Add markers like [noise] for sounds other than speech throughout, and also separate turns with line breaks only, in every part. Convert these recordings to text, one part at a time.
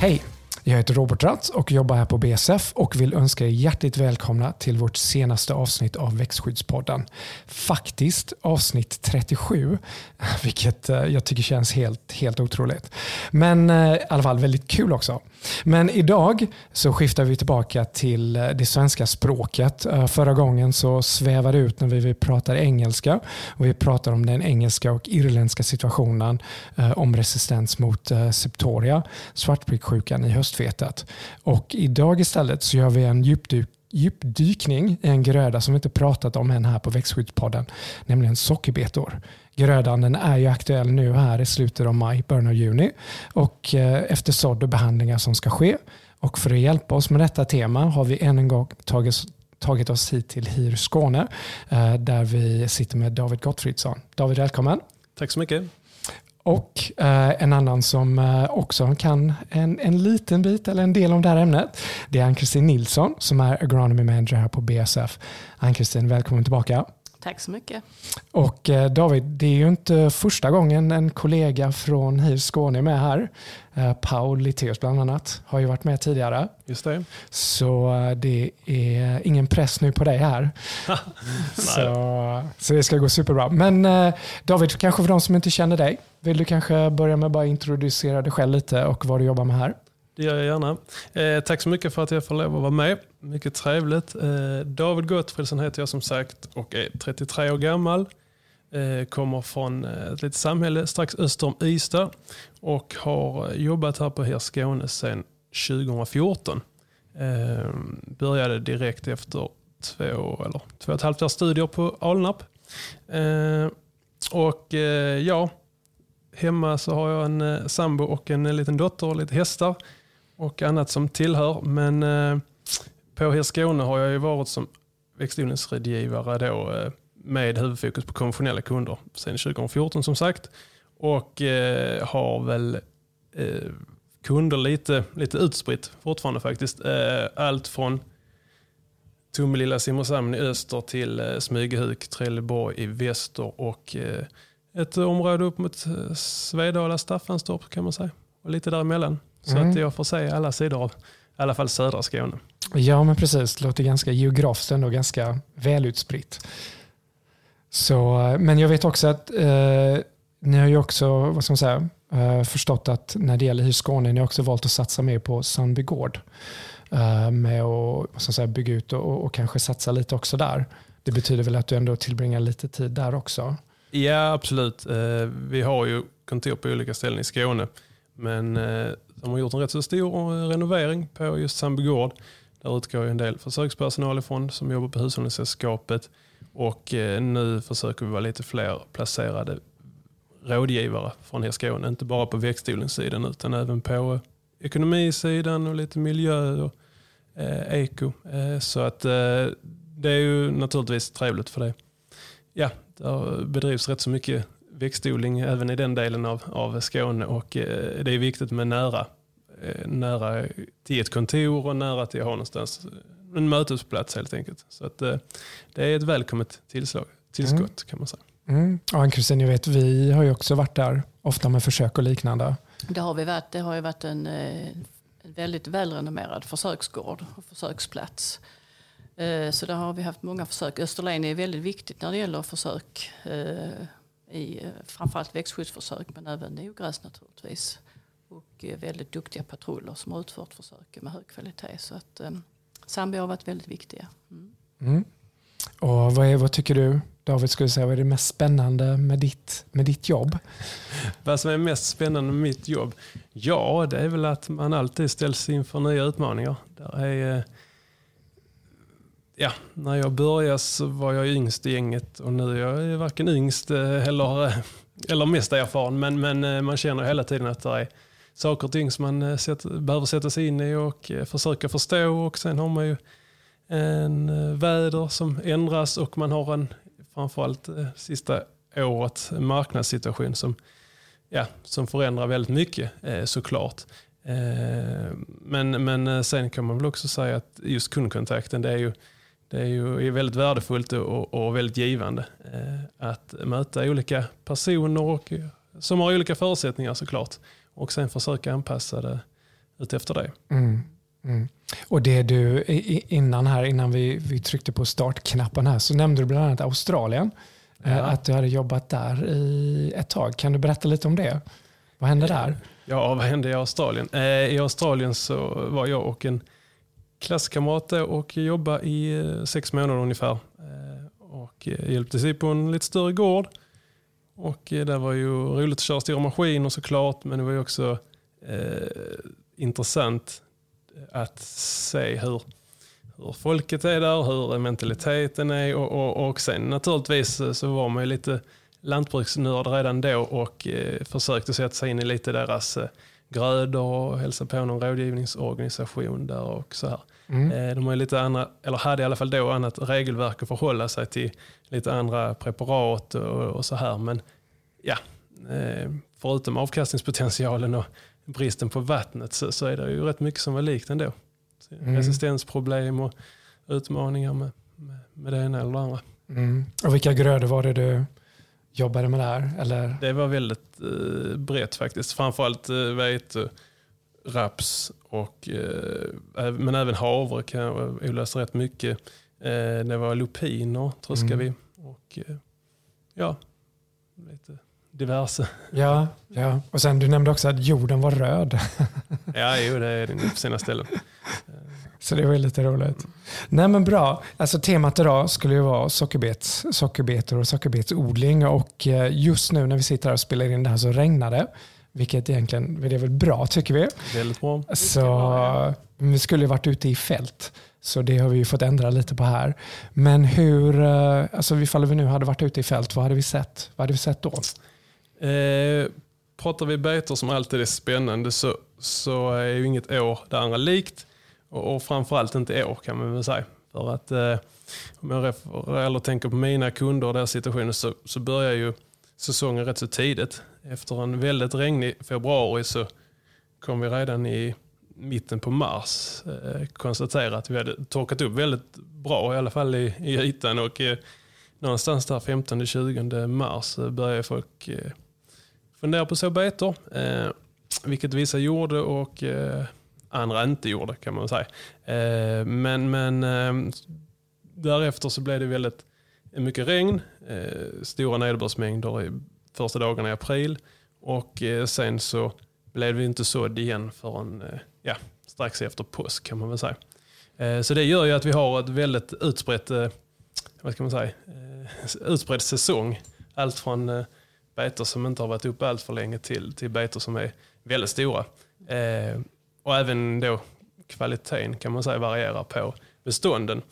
Hej! Jag heter Robert Ratz och jobbar här på BSF och vill önska er hjärtligt välkomna till vårt senaste avsnitt av Växtskyddspodden. Faktiskt avsnitt 37, [laughs] vilket eh, jag tycker känns helt, helt otroligt. Men eh, i alla fall väldigt kul också. Men idag så skiftar vi tillbaka till eh, det svenska språket. Förra gången så svävade det ut när vi pratade engelska och vi pratade om den engelska och irländska situationen om resistens mot septoria, svartpricksjukan i höstvetet. Och idag istället så gör vi en djupdyk djupdykning i en gröda som vi inte pratat om än här på Växtskyddspodden, nämligen sockerbetor. Grödan den är ju aktuell nu här i slutet av maj, början av juni och eh, efter sådd och behandlingar som ska ske. Och för att hjälpa oss med detta tema har vi än en gång tagit, tagit oss hit till HIR Skåne eh, där vi sitter med David Gottfridsson. David, välkommen.
Tack så mycket.
Och eh, en annan som eh, också kan en, en liten bit eller en del om det här ämnet. Det är Ann-Kristin Nilsson som är Agronomy Manager här på BSF. Ann-Kristin, välkommen tillbaka.
Tack så mycket.
Och eh, David, det är ju inte första gången en kollega från HIR Skåne är med här. Eh, Paul Litteus bland annat har ju varit med tidigare.
Just det.
Så eh, det är ingen press nu på dig här. [laughs] så, så det ska gå superbra. Men David, kanske för de som inte känner dig, vill du kanske börja med att bara introducera dig själv lite och vad du jobbar med här?
Det gör jag gärna. Eh, tack så mycket för att jag får lov att vara med. Mycket trevligt. Eh, David Gottfridsson heter jag som sagt och är 33 år gammal. Eh, kommer från eh, ett litet samhälle strax öster om Ystad och har eh, jobbat här på HER Skåne sedan 2014. Började direkt efter två, eller två och ett halvt års studier på Alnarp. Och ja, hemma så har jag en sambo och en liten dotter och lite hästar och annat som tillhör. Men på HIR Skåne har jag ju varit som växtodlingsrådgivare då, med huvudfokus på konventionella kunder sedan 2014 som sagt. Och eh, har väl eh, kunder lite, lite utspritt fortfarande faktiskt. Eh, allt från Tummelilla Simrishamn i öster till eh, Smygehuk, Trelleborg i väster och eh, ett område upp mot Svedala, Staffanstorp kan man säga. Och lite däremellan. Så mm. att jag får se alla sidor av i alla fall södra Skåne.
Ja, men precis. Det låter ganska geografiskt ändå ganska välutspritt. Så, eh, men jag vet också att eh, ni har ju också vad ska man säga, eh, förstått att när det gäller hyrskåne, ni har också valt att satsa mer på Sandbygård. Eh, med att vad ska man säga, bygga ut och, och, kanske satsa lite också där. Det betyder väl att du ändå tillbringar lite tid där också?
Ja, absolut. Eh, vi har ju kontor på olika ställen i Skåne. Men eh, de har gjort en rätt så stor eh, renovering på just Sandby Gård. Där utgår en del försökspersonal ifrån som jobbar på Hushållningssällskapet. Och eh, nu försöker vi vara lite fler placerade rådgivare från hela Skåne. Inte bara på växtodlingssidan utan även på eh, ekonomisidan och lite miljö och eh, eko. Eh, så att eh, det är ju naturligtvis trevligt för det. Ja, det bedrivs rätt så mycket växtodling även i den delen av, av Skåne och eh, det är viktigt med nära, eh, nära till ett kontor och nära till att ha någonstans eh, en mötesplats helt enkelt. Så att, eh, det är ett välkommet tillslag, tillskott mm. kan man säga.
Mm. Ja, Ann-Kristin, jag vet, vi har ju också varit där, ofta med försök och liknande.
Det har vi varit. Det har ju varit en, en väldigt välrenommerad försöksgård och försöksplats. Så där har vi haft många försök. Österlen är väldigt viktigt när det gäller försök i eh, framförallt växtskyddsförsök men även ogräs naturligtvis. Och eh, väldigt duktiga patruller som har utfört försöken med hög kvalitet. Så att um, Zambia har varit väldigt viktiga. Mm.
Mm. Och vad, är, vad tycker du David, skulle säga, vad är det mest spännande med ditt, med ditt jobb? [laughs]
Vad som är mest spännande med mitt jobb? Ja, det är väl att man alltid ställs inför nya utmaningar. Där är ja, när jag började så var jag yngst i gänget och nu är jag varken yngst eh, eller, eh, eller mest erfaren. Men, men eh, man känner hela tiden att det är saker och ting som man eh, sätt, behöver sätta sig in i och eh, försöka förstå. Och sen har man ju en eh, väder som ändras och man har en, framförallt sista året, en marknadssituation som, ja, som förändrar väldigt mycket såklart. Men, men sen kan man väl också säga att just kundkontakten, det är ju det är ju väldigt värdefullt och, och väldigt givande att möta olika personer och, som har olika förutsättningar såklart. Och sen försöka anpassa det utefter det.
Mm. Mm. Och det du, innan här, innan vi, vi tryckte på startknappen här, så nämnde du bland annat Australien. Eh, ja. Att du hade jobbat där i ett tag. Kan du berätta lite om det? Vad hände där?
Ja, vad hände i Australien? Eh, I Australien så var jag och en klasskamrat och jobbade i eh, sex månader ungefär. Och hjälpte sig på en lite större gård. Och eh, det var ju roligt att köra stora maskiner såklart, men det var ju också eh, intressant eh, att se hur, hur folket är där, hur mentaliteten är och, och, och sen naturligtvis eh, så var man ju lite lantbruksnörd redan då och eh, försökte sätta sig in i lite deras eh, grödor och hälsa på någon rådgivningsorganisation där och så här. Mm. Eh, de har lite andra, eller hade i alla fall då annat regelverk att förhålla sig till, lite andra preparat och, och så här. Men ja, eh, förutom avkastningspotentialen och bristen på vattnet så, så, är det ju rätt mycket som var likt ändå. Mm. Resistensproblem och utmaningar med, med, med det ena eller det andra.
Mm. Och vilka grödor var det du jobbade med där? Eller?
Det var väldigt eh, brett faktiskt. Framförallt eh, vete, raps och eh, men även havre kan odlas rätt mycket. Eh, det var lupiner tröskade mm. vi. Och, eh, ja, lite diverse.
Ja, ja, och sen du nämnde också att jorden var röd. [laughs]
ja, jo, det är den på sina ställen.
Så det var lite roligt. Nej men bra. Alltså temat idag skulle ju vara sockerbets, sockerbetor och sockerbetsodling. Och eh, just nu när vi sitter här och spelar in det här så regnar det. Vilket egentligen det är väl bra tycker vi.
Väldigt bra.
Så vi skulle ju varit ute i fält. Så det har vi ju fått ändra lite på här. Men hur, eh, alltså ifall vi nu hade varit ute i fält, vad hade vi sett? Vad hade vi sett då?
Eh, pratar vi betor som alltid är spännande så, så är ju inget år det andra likt. Och, och framförallt inte år kan man väl säga. För att eh, om jag eller tänker på mina kunder och deras situation så, så börjar ju säsongen rätt så tidigt. Efter en väldigt regnig februari så kom vi redan i mitten på mars eh, konstatera att vi hade torkat upp väldigt bra, i alla fall i, i ytan. Och, eh, någonstans där 15-20 mars eh, började folk eh, fundera på att så betor. Eh, vilket vissa gjorde och eh, andra inte gjorde kan man säga. Eh, men men eh, därefter så blev det väldigt mycket regn, eh, stora nederbördsmängder i första dagarna i april och eh, sen så blev det inte sådd igen förrän eh, ja, strax efter påsk kan man väl säga. Eh, så det gör ju att vi har ett väldigt utbrett, eh, vad ska man säga, [laughs] utbredd säsong. Allt från betor som inte har varit uppe allt för länge till, till betor som är väldigt stora. Eh, och även då kvaliteten kan man säga varierar på bestånden.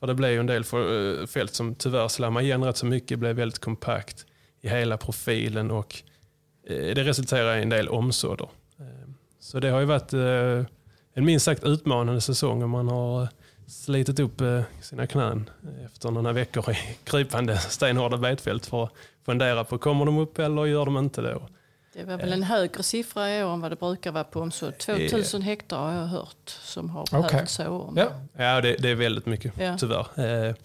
För det blev ju en del eh, fält som tyvärr slammade igen rätt så mycket, blev väldigt kompakt i hela profilen och eh, det resulterar i en del omsådder. Eh, så det har ju varit eh, en minst sagt utmanande säsong och man har slitit upp eh, sina knän efter några veckor i krypande stenhårda betfält för att fundera på kommer de upp eller gör de inte det.
Det var väl en högre siffra i år än vad det brukar vara på omsorg. 2000 hektar har jag hört som har behövt okay. så om.
Ja, ja det, det, är väldigt mycket ja. tyvärr. Eh, mm.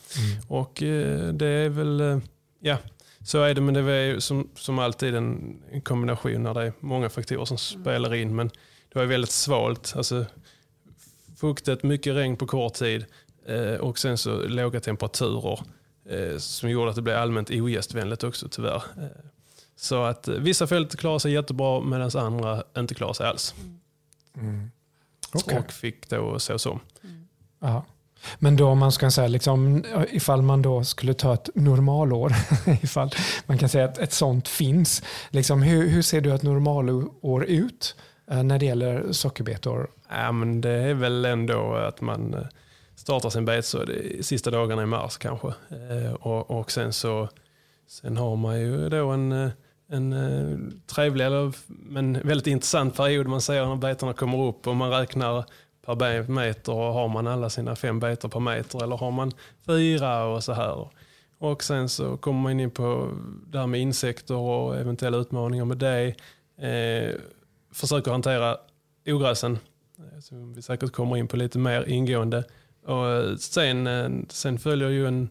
Och eh, det är väl, ja så är det men det är som, som alltid en, en kombination när det är många faktorer som mm. spelar in. Men det var väldigt svalt. Alltså, fuktigt, mycket regn på kort tid eh, och sen så låga temperaturer eh, som gjorde att det blev allmänt ogästvänligt också tyvärr. Eh, så att vissa fält klarar sig jättebra medan andra inte klarar sig alls. Mm. Okay. Och fick då sås om.
Mm. Men då man ska säga, liksom, ifall man då skulle ta ett normalår, [laughs] ifall man kan säga att ett sånt finns, liksom, hur, hur ser du ett normalår ut Eh, när det gäller sockerbetor?
Ja, men det är väl ändå att man eh, startar sin betsådd de sista dagarna i mars kanske. Eh, och, och sen så sen har man ju då en, en trevlig men väldigt intressant period man ser när betorna kommer upp och man räknar per meter och har man alla sina fem betor per meter eller har man fyra och så här. Och sen så kommer man in på det här med insekter och eventuella utmaningar med det. Försöker hantera ogräsen eh, som vi säkert kommer in på lite mer ingående. Och eh, sen, eh, sen följer ju en,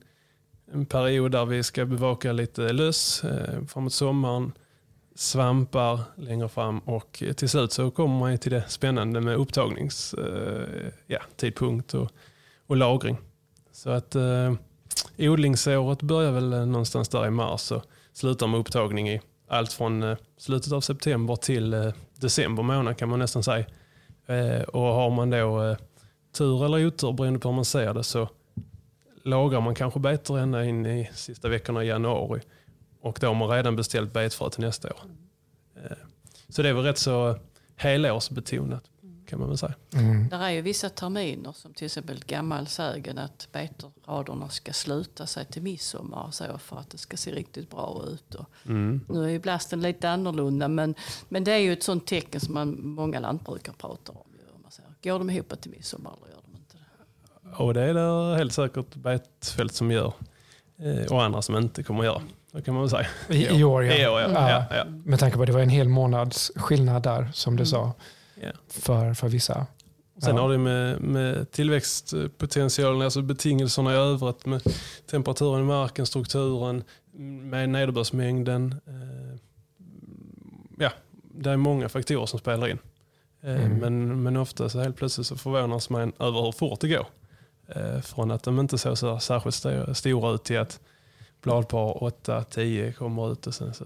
en period där vi ska bevaka lite löss framåt sommaren. svampar längre fram och till slut så kommer man till det spännande med upptagningstidpunkt ja, och, och lagring. Så att eh, odlingsåret börjar väl någonstans där i mars och slutar med upptagning i allt från eh, slutet av september till december månad kan man nästan säga. Eh, och har man då eh, tur eller otur beroende på hur man ser det så lagrar man kanske betor ända in i sista veckorna i januari. Och då har man redan beställt betfrö till nästa år. Eh, så det är väl rätt så helårsbetonat kan man väl säga.
Mm. Där är ju vissa terminer som till exempel gammal sägen att betraderna ska sluta sig till midsommar så för att det ska se riktigt bra ut. Mm. Nu är ju blasten lite annorlunda men, men det är ju ett sånt tecken som man, många lantbrukare pratar om. Man säger, går de ihop till midsommar eller gör de inte det?
Och det är det helt säkert betfält som gör eh, och andra som inte kommer att göra. Det kan man väl säga.
I, i år ja.
I år, ja. ja. ja, ja.
Med tanke på att det var en hel månads skillnad där som du mm. sa. För, för vissa.
Sen har det med, med tillväxtpotentialen, alltså betingelserna i övrigt med temperaturen i marken, strukturen, med nederbördsmängden. Eh, ja, det är många faktorer som spelar in. Eh, mm. Men, men ofta så helt plötsligt så förvånas man över hur fort det går. Eh, från att de inte såg så särskilt stora ut till att bladpar 8-10 kommer ut och sen så,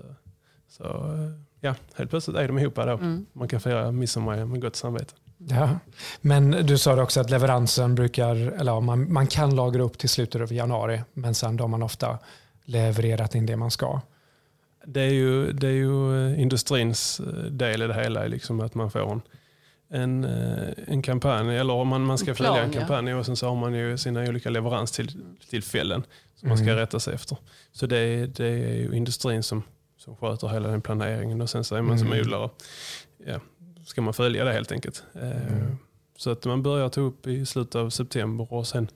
så ja, helt plötsligt är de ihop då. Mm. Man kan fira midsommar med gott samvete.
Ja. Men du sa också att leveransen brukar, eller man, man kan lagra upp till slutet av januari, men sen då har man ofta levererat in det man ska.
Det är ju, det är ju eh, industrins eh, del i det hela, liksom att man får en, en, eh, en kampanj, eller om man, man ska plan, följa en kampanj ja. och sen så har man ju sina olika leveranstillfällen som man ska mm. rätta sig efter. Så det, det är ju industrin som, som sköter hela den planeringen och sen så är man som mm. odlare, ja, ska man följa det helt enkelt. Eh, mm. Så att man börjar ta upp i slutet av september och sen,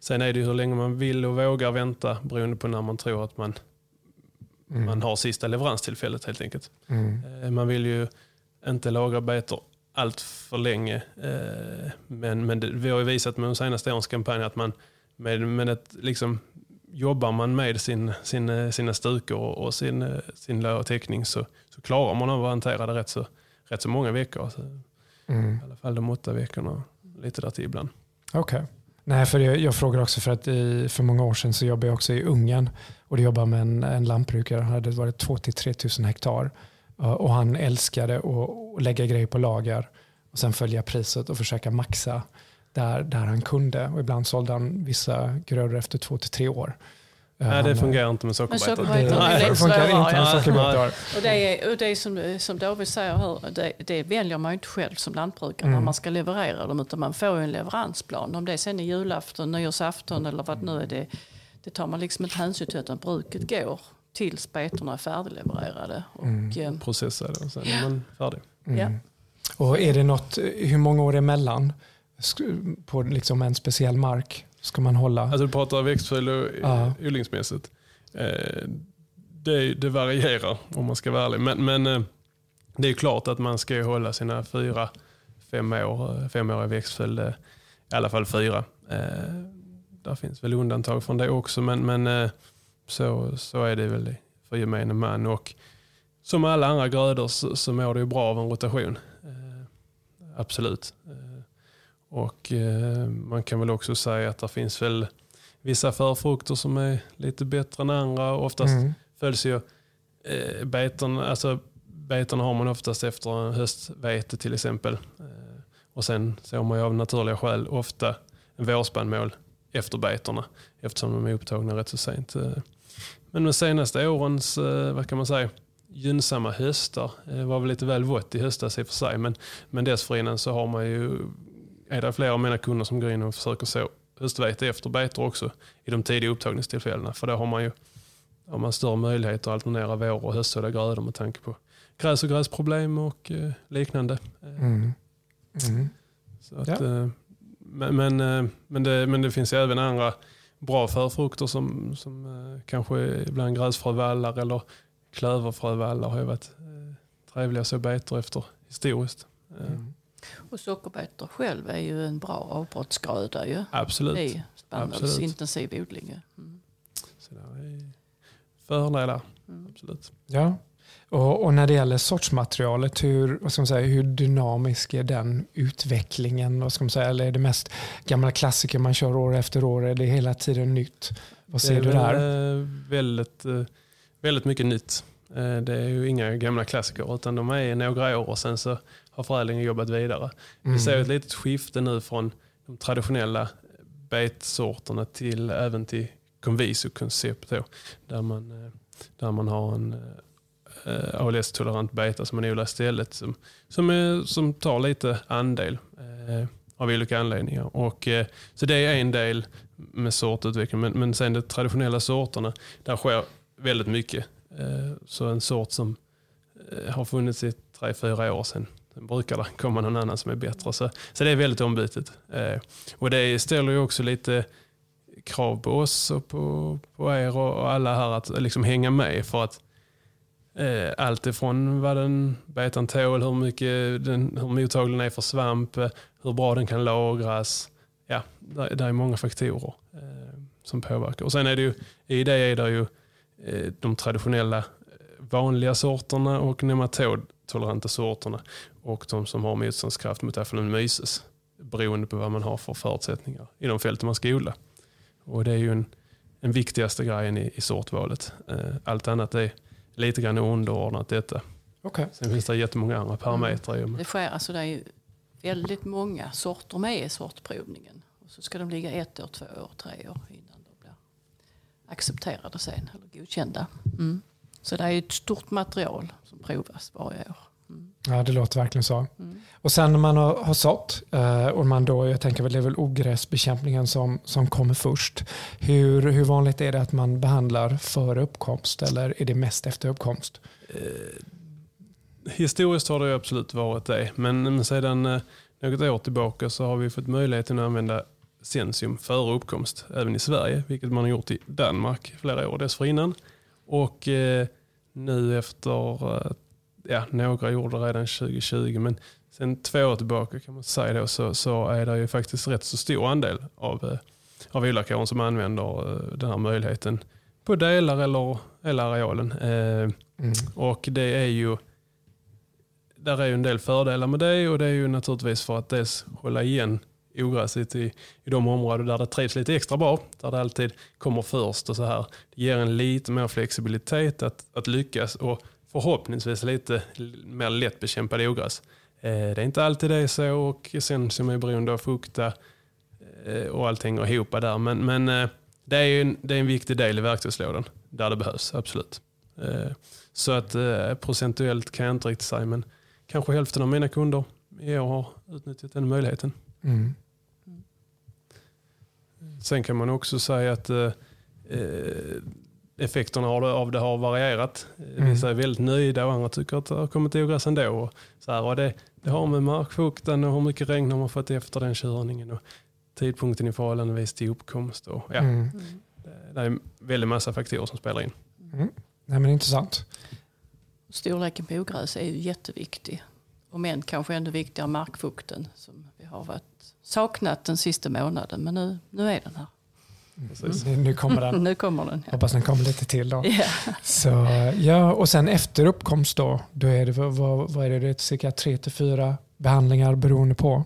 sen är det hur länge man vill och vågar vänta beroende på när man tror att man, mm. man har sista leveranstillfället helt enkelt. Mm. Eh, man vill ju inte lagra betor allt för länge. Eh, men, men det, vi har ju visat med de senaste årens kampanj att man med, med ett liksom, jobbar man med sin, sin, sina stukor och sin, sin täckning så, så klarar man av att hantera det rätt så, rätt så många veckor. Så, mm. I alla fall de åtta veckorna, lite där till ibland.
Okay. Nej, för jag, jag, frågar också för att i, för många år sedan så jobbade jag också i Ungern och det jobbade med en, en lantbrukare. Han hade varit 2-3 tusen hektar och han älskade att lägga grejer på lager och sen följa priset och försöka maxa där, där han kunde. Och ibland sålde han vissa grödor efter två till tre år.
Nej, det fungerar inte med sockerbetor.
Det, det funkar inte med sockerbetor.
Och det är, och det är som, som David säger här, det, det väljer man ju inte själv som lantbrukare mm. när man ska leverera dem. Utan man får ju en leveransplan. Om det är sen är julafton, nyårsafton eller vad nu är. Det, det tar man liksom inte hänsyn till utan bruket går tills betorna är färdiglevererade. Och, mm.
Eh, Processade och sen är man färdig.
Mm. Ja. Och är det något, hur många år emellan på liksom en speciell mark ska man hålla?
Alltså du pratar växtföljd och ja. odlingsmässigt. Eh, det, det, varierar om man ska vara ärlig. Men, men eh, det är klart att man ska hålla sina fyra, fem år, fem år i växtföljd. I alla fall fyra. Där finns väl undantag från det också. Men, men så, så är det väl för gemene man. Och som alla andra grödor så, så mår det bra av en rotation. Eh, absolut. Och eh, man kan väl också säga att det finns väl vissa förfrukter som är lite bättre än andra. Oftast mm. följs ju eh, alltså betorna har man oftast efter höstvete till exempel. Eh, och sen så man ju av naturliga skäl ofta en vårspannmål efter betorna eftersom de är upptagna rätt så sent. Eh, men de senaste årens, eh, vad kan man säga, gynnsamma höstar. Det var väl lite väl vått i höstas i och för sig. Men, men dessförinnan så har man ju, är det flera av mina kunder som går in och försöker så höstvete efter betor också i de tidiga upptagningstillfällena. För då har man ju har man större möjligheter att alternera vår och höstsådda grödor med tanke på gräs och gräsproblem och eh, liknande. Mm. Mm. Så att, ja. eh, men, men, eh, men, det, men det finns även andra bra förfrukter som, som eh, kanske ibland gräsfrövallar eller klöverfrövallar har ju varit eh, trevliga så betor efter historiskt. Eh. Mm.
Och sockerbetor själv är ju en bra avbrottsgröda ju.
Absolut.
I spannmålsintensiv odling.
Mm. Så det är fördelar, mm. absolut.
Ja. Och, och, när det gäller sortsmaterialet, hur, vad ska man säga, hur dynamisk är den utvecklingen? Vad ska man säga? Eller är det mest gamla klassiker man kör år efter år? Är det hela tiden nytt? Vad säger du där? Det
är väldigt, eh, väldigt mycket nytt. Eh, det är ju inga gamla klassiker utan de är några år och sen så har förädlingen jobbat vidare. Mm. Vi ser ett litet skifte nu från de traditionella betsorterna till även till Conviso-koncept där man, eh, där man har en eh, ALS-tolerant beta som man odlar istället som, som, är, som tar lite andel eh, av olika anledningar. Och, eh, så det är en del med sortutveckling men, men sen de traditionella sorterna där sker väldigt mycket. Eh, så en sort som eh, har funnits i tre, fyra år sedan brukar det komma någon annan som är bättre. Så, så det är väldigt ombytet. Eh, och det ställer ju också lite krav på oss och på, på er och alla här att liksom hänga med. För att eh, allt ifrån vad den betan tål, hur, mycket den, hur mottaglig den är för svamp, eh, hur bra den kan lagras. Ja, där, där är många faktorer eh, som påverkar. Och sen är det ju, i det är det ju eh, de traditionella eh, vanliga sorterna och nematod nematodtoleranta sorterna och de som har motståndskraft mot aflonymyces beroende på vad man har för förutsättningar i de fält man ska odla. Och det är ju en, den viktigaste grejen i, i sortvalet. Eh, allt annat är lite grann underordnat detta.
Okay.
Sen finns det jättemånga andra parametrar.
Mm. Det, sker, alltså det är väldigt många sorter med i sortprovningen. Och så ska de ligga ett år, två år, tre år innan de blir accepterade sen eller godkända. Mm. Så det är ett stort material som provas varje år.
Ja, det låter verkligen så. Mm. Och sen när man har, har sått, eh, och man då, jag tänker väl det är väl ogräsbekämpningen som, som kommer först. Hur, hur vanligt är det att man behandlar före uppkomst eller är det mest efter uppkomst? Eh,
historiskt har det absolut varit det, men, men sedan eh, något år tillbaka så har vi fått möjligheten att använda Sensium före uppkomst, även i Sverige, vilket man har gjort i Danmark flera år dessförinnan. Och eh, nu efter eh, ja, några gjorde redan 2020 men sen två år tillbaka kan man säga då, så, så är det ju faktiskt rätt så stor andel av, eh, av odlarkåren som använder eh, den här möjligheten på delar eller hela arealen. Mm. Och det är ju där är ju en del fördelar med det och det är ju naturligtvis för att dels hålla igen ogräset i, i de områden där det trivs lite extra bra, där det alltid kommer först och så här. Det ger en lite mer flexibilitet att, att lyckas och förhoppningsvis lite mer lättbekämpade ogräs. Eh, det är inte alltid det är så och sen som är beroende av fukta eh, och allting och ihop där. Men, men eh, det, är en, det är en viktig del i verktygslådan där det behövs, absolut. Eh, så att eh, procentuellt kan jag inte riktigt säga men kanske hälften av mina kunder i år har utnyttjat den möjligheten. Mm. Sen kan man också säga att effekterna av det har varierat. Mm. Vissa är väldigt nöjda och andra tycker att det har kommit ogräs ändå. Och så här, och det, det har med markfukten och hur mycket regn har man fått efter den körningen och tidpunkten i förhållande till uppkomst. Och, ja, mm. det, är en väldigt massa faktorer som spelar in.
Mm. Nej, men intressant.
Storleken på ogräs är ju jätteviktig. Och men kanske ännu viktigare markfukten som vi har varit saknat den sista månaden. Men nu, nu är den här.
Mm. Nu kommer den. [laughs]
nu kommer den
ja. Hoppas den kommer lite till då. Yeah. Så, ja, och sen efter uppkomst då, då är det, vad, vad är det, det är cirka tre till fyra behandlingar beroende på?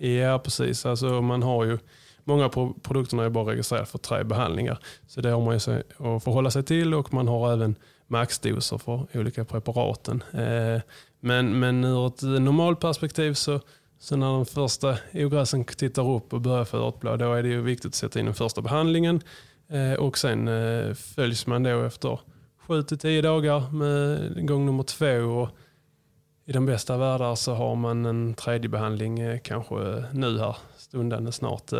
Ja, precis. Alltså, man har ju, många av produkterna är bara registrerade för tre behandlingar. Så det har man ju sig att förhålla sig till och man har även maxdoser för olika preparaten. Eh, men, men ur ett normalt perspektiv så så när de första ogräsen tittar upp och börjar få örtblad, då är det ju viktigt att sätta in den första behandlingen. Eh, och sen eh, följs man då efter 7-10 dagar med gång nummer två. Och I den bästa världar så har man en tredje behandling eh, kanske nu här stundande snart.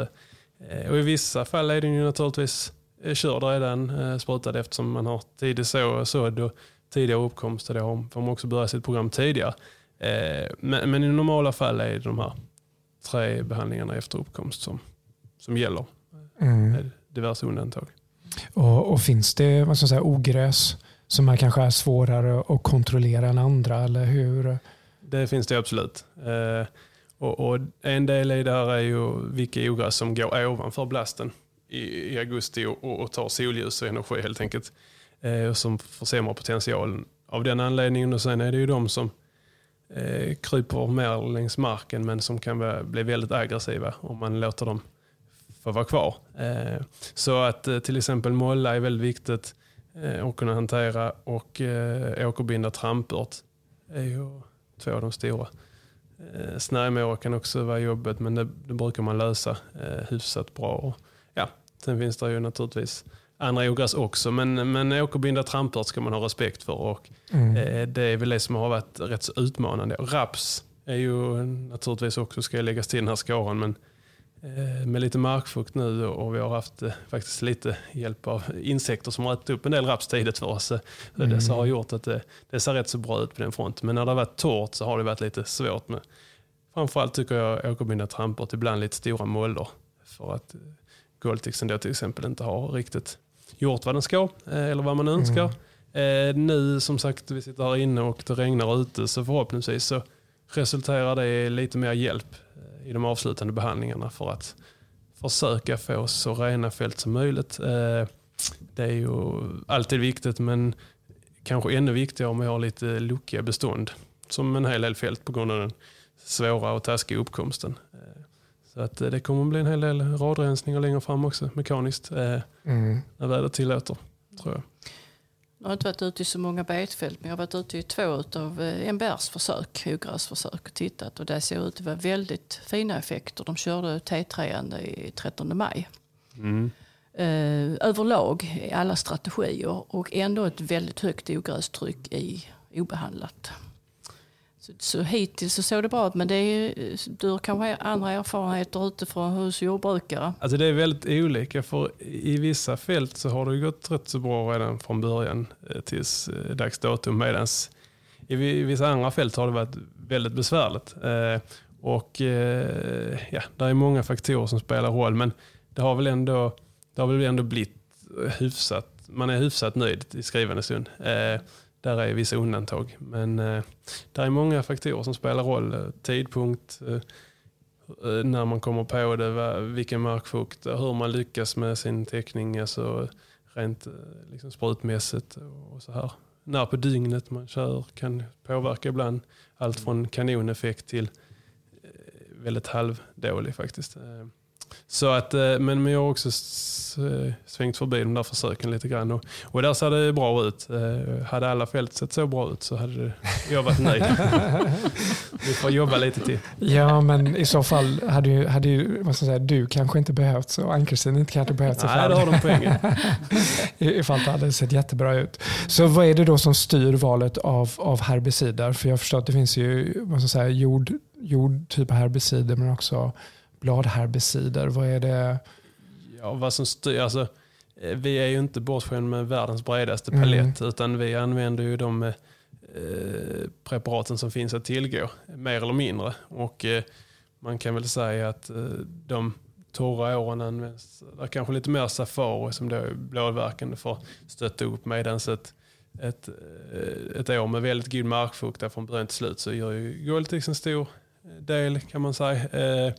Och I vissa fall är den ju naturligtvis körd redan, sprutad eftersom man har tidig sådd och tidigare uppkomst. Då får man också börja sitt program tidigare. Eh, men, men, i normala fall är det de här tre behandlingarna efter uppkomst som, som gäller. Mm. Med diverse undantag.
Och, och, finns det vad ska säga, ogräs som är kanske är svårare att kontrollera än andra? Eller hur?
Det finns det absolut. Eh, och, och, En del i det här är ju vilka ogräs som går ovanför blasten i, i augusti och, och, tar solljus och energi helt enkelt. Eh, som försämrar potentialen av den anledningen. Och sen är det ju de som eh, kryper mer längs marken men som kan bli väldigt aggressiva om man låter dem få vara kvar. Eh, så att eh, till exempel molla är väldigt viktigt eh, att kunna hantera och eh, åkerbinda trampört är ju två av de stora. Eh, Snärjmåra kan också vara jobbigt men det, det brukar man lösa eh, hyfsat bra. Och, ja, sen finns det ju naturligtvis andra ogräs också men, men åkerbinda trampört ska man ha respekt för och mm. eh, det är väl det som har varit rätt så utmanande. Raps är ju naturligtvis också ska läggas till den här skaran men eh, med lite markfukt nu och vi har haft eh, faktiskt lite hjälp av insekter som har ätit upp en del raps tidigt för oss. Mm. Det har gjort att det, det ser rätt så bra ut på den fronten. Men när det har varit torrt så har det varit lite svårt med framförallt tycker jag åkerbinda trampor ibland lite stora moller för att Goltixen då till exempel inte har riktigt gjort vad den ska eller vad man önskar. Mm. nu som sagt, vi sitter här inne och det regnar ute så förhoppningsvis så resulterar det i lite mer hjälp i de avslutande behandlingarna för att försöka få så rena fält som möjligt. Eh, det är ju alltid viktigt men kanske ännu viktigare om vi har lite luckiga bestånd som en hel del fält på grund av den svåra och taskiga uppkomsten. Eh, så att det kommer att bli en hel del radrensningar längre fram också mekaniskt eh, mm. när vädret tillåter. Tror jag.
Jag har inte varit ute i så många betfält men jag har varit ute i två av eh, MBRs försök, ogräsförsök och tittat och det ser ut att vara väldigt fina effekter. De körde T3 i 13 maj. Mm. Eh, överlag i alla strategier och ändå ett väldigt högt ogrästryck i obehandlat. Så, så hittills så såg det bra ut men det är, du har kanske andra erfarenheter utifrån hos jordbrukare?
Alltså det är väldigt olika för i vissa fält så har det gått rätt så bra redan från början eh, tills eh, dags datum medan i vissa andra fält har det varit väldigt besvärligt. Eh, och ja, det är många faktorer som spelar roll men det har väl ändå, det har väl ändå blivit hyfsat, man är hyfsat nöjd i skrivande stund. Där är vissa undantag. Men eh, det är många faktorer som spelar roll. Eh, tidpunkt, eh, eh, när man kommer på det, vilken markfukt, eh, hur man lyckas med sin täckning, alltså rent liksom sprutmässigt och så här. När på dygnet man kör kan påverka ibland. Allt från kanoneffekt till väldigt halvdålig faktiskt. Så att, eh, men jag har också eh, svängt förbi de där försöken lite grann. Och, och där ser det bra ut. Eh, hade alla fält sett så bra ut så hade jag varit nöjd. [laughs] Vi får jobba lite till.
Ja, men i så fall hade, ju, hade ju, vad ska säga, du kanske inte behövt och Ann-Kristin inte kanske behövt.
Nej, det har de poängen. [laughs]
Ifall det hade sett jättebra ut. Så vad är det då som styr valet av, av herbicider? För jag förstår att det finns ju vad ska jag säga, jord, jordtyp av herbicider men också bladherbicider? Vad är det?
Ja, vad som styr, alltså, eh, vi är ju inte bortskämda med världens bredaste mm. palett mm. utan vi använder ju de eh, preparaten som finns att tillgå, mer eller mindre. Och eh, man kan väl säga att eh, de torra åren används, det är kanske lite mer safari som då är blåverkande för att stötta upp medan ett, ett, eh, ett år med väldigt god markfukt från början till slut så gör ju Goldtix en stor del kan man säga. Eh,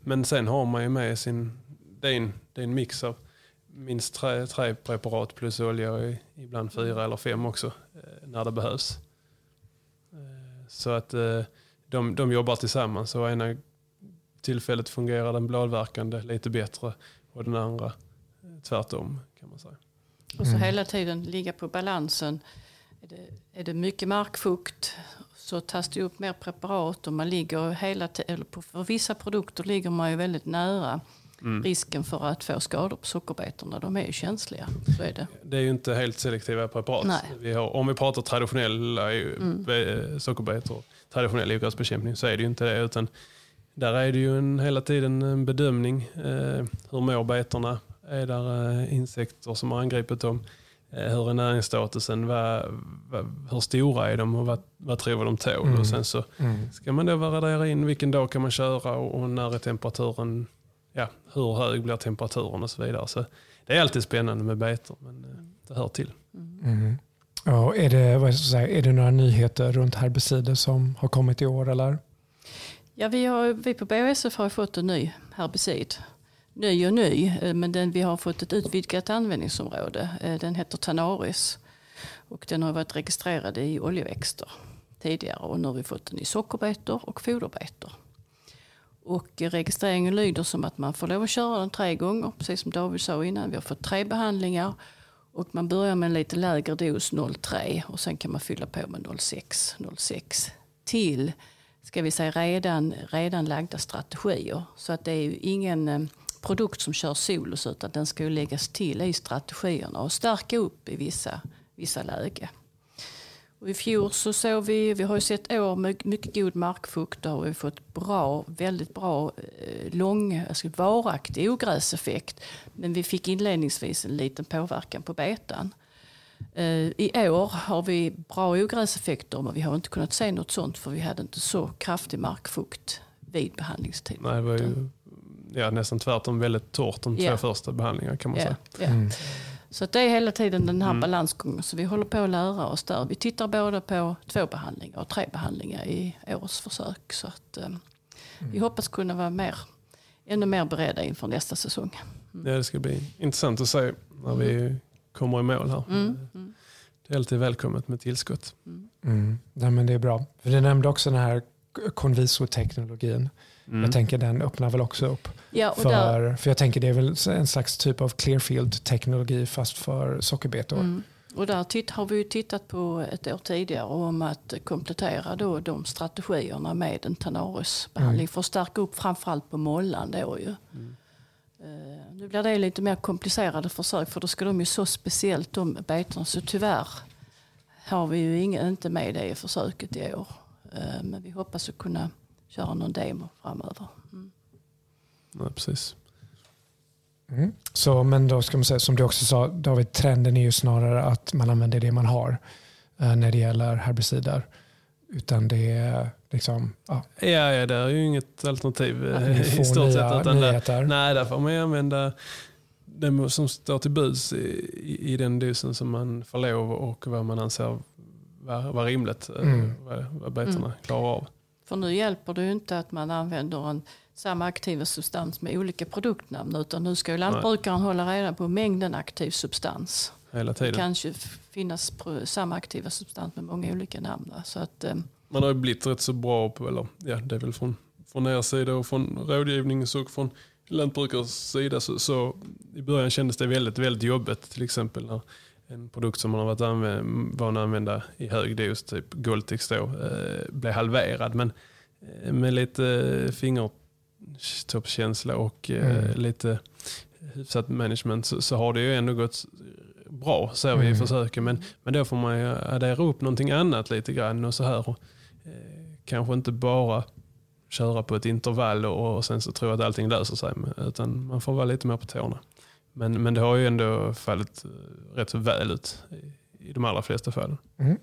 men sen har man ju med sin, det är en, det är en mix av minst tre, tre preparat plus olja ibland fyra eller fem också eh, när det behövs. Eh, så att de, de jobbar tillsammans och ena tillfället fungerar den bladverkande lite bättre och den andra tvärtom kan man säga.
Och så mm. hela tiden ligga på balansen. Är det, är det mycket markfukt så tas det upp mer preparat och man ligger hela eller på, för vissa produkter ligger man ju väldigt nära mm. risken för att få skador på sockerbetorna. De är ju känsliga. Så är det.
det är ju inte helt selektiva preparat. Vi har, om vi pratar traditionella mm. sockerbetor, traditionell ogräsbekämpning så är det ju inte det. Utan där är det ju en, hela tiden en bedömning. Eh, hur mår betorna? Är det eh, insekter som har angripit dem? Eh, hur är näringsstatusen? Vad, vad, hur stora är de och vad, vad tror de tål? Mm. Och sen så mm. ska man då värdera in vilken dag kan man köra och, och när är temperaturen, ja, hur hög blir temperaturen och så vidare. Så det är alltid spännande med betor, men eh, det hör till.
Mm. Ja, är, det, vad ska säga, är det några nyheter runt herbicider som har kommit i år? Eller?
Ja, vi, har, vi på BASF har fått en ny herbicid ny och ny, eh, men den, vi har fått ett utvidgat användningsområde. Eh, den heter Tanaris. Och den har varit registrerad i oljeväxter tidigare och nu har vi fått den i sockerbetor och foderbetor. Och registreringen lyder som att man får lov att köra den tre gånger, precis som David sa innan. Vi har fått tre behandlingar och man börjar med en lite lägre dos, 0,3 och sen kan man fylla på med 0,6, 0,6 till ska vi säga, redan, redan lagda strategier. Så att det är ju ingen eh, produkt som kör solos utan den ska ju läggas till i strategierna och stärka upp i vissa, vissa lägen. Och I fjol så såg vi, vi har ju sett år med mycket god markfukt och vi har fått bra, väldigt bra, eh, lång, alltså varaktig ogräseffekt. Men vi fick inledningsvis en liten påverkan på betan. Eh, I år har vi bra ogräseffekter men vi har inte kunnat se något sånt för vi hade inte så kraftig markfukt vid behandlingstiden.
Nej, det var ju ja, nästan tvärtom väldigt torrt de två
Ja.
första behandlingarna kan man
Ja,
säga.
ja.
Mm.
Så att det är hela tiden den här
Mm.
balansgången. Så vi håller på att lära oss där. Vi tittar både på två behandlingar och tre behandlingar i årets försök. Så att, eh, Vi hoppas kunna vara mer, ännu mer beredda inför nästa säsong.
Ja, det ska bli intressant att se när vi kommer i mål här.
Mm. Mm.
Det är alltid välkommet med tillskott.
Mm. Nej, men det är bra. För du nämnde också den här Conviso-teknologin.
Mm.
Jag tänker den öppnar väl också upp.
Ja, och där,
För, för jag tänker det är väl en slags typ av Clearfield-teknologi fast för sockerbetor.
mm. och där titt, har vi ju tittat på ett år tidigare om att komplettera då de strategierna med en Tanaris-behandling för att stärka upp framförallt på mollan. Då ju.
Mm.
Eh, Nu blir det lite mer komplicerade försök för då ska de ju så speciellt om betorna. Så tyvärr har vi ju ingen, inte med det i försöket i år. Eh, Men vi hoppas att kunna köra någon demo framöver. Mm.
Ja, precis.
Mm. Så, men då ska man säga, som du också sa David, trenden är ju snarare att man använder det man har eh, när det gäller herbicider. Utan det är liksom, ja,
Ja, ja, det är ju inget alternativ eh,
vi
i stort
nya
sett. Utan där, nej, där får man ju använda det som står till buds i, i, i den dosen som man får lov och vad man anser vara vara rimligt. eh,
Mm.
Vad, vad betorna
Mm.
klarar av.
För nu hjälper det ju inte att man använder en, samma aktiva substans med olika produktnamn. Utan nu ska ju lantbrukaren hålla reda på mängden aktiv substans.
Hela
Det
tiden.
kan ju finnas samma aktiva substans med många olika namn. Så att, eh,
Man har ju blivit rätt så bra på, eller ja, det är väl från, från er sida och från rådgivningens och från lantbrukars sida. Så, så i början kändes det väldigt, väldigt jobbigt. Till exempel när en produkt som man har varit van att använda i hög dos, typ Goltex då, eh, blev halverad. Men eh, med lite fingertoppskänsla och eh,
Mm.
lite hyfsat management så, så har det ju ändå gått bra ser vi i
Mm.
försöken. Men, men då får man ju addera upp någonting annat lite grann och så här. Och, eh, kanske inte bara köra på ett intervall och, och sen så tro att allting löser sig. Utan man får vara lite mer på tårna. Men, men det har ju ändå fallit eh, rätt så väl ut i, i de allra flesta fallen.
Mm.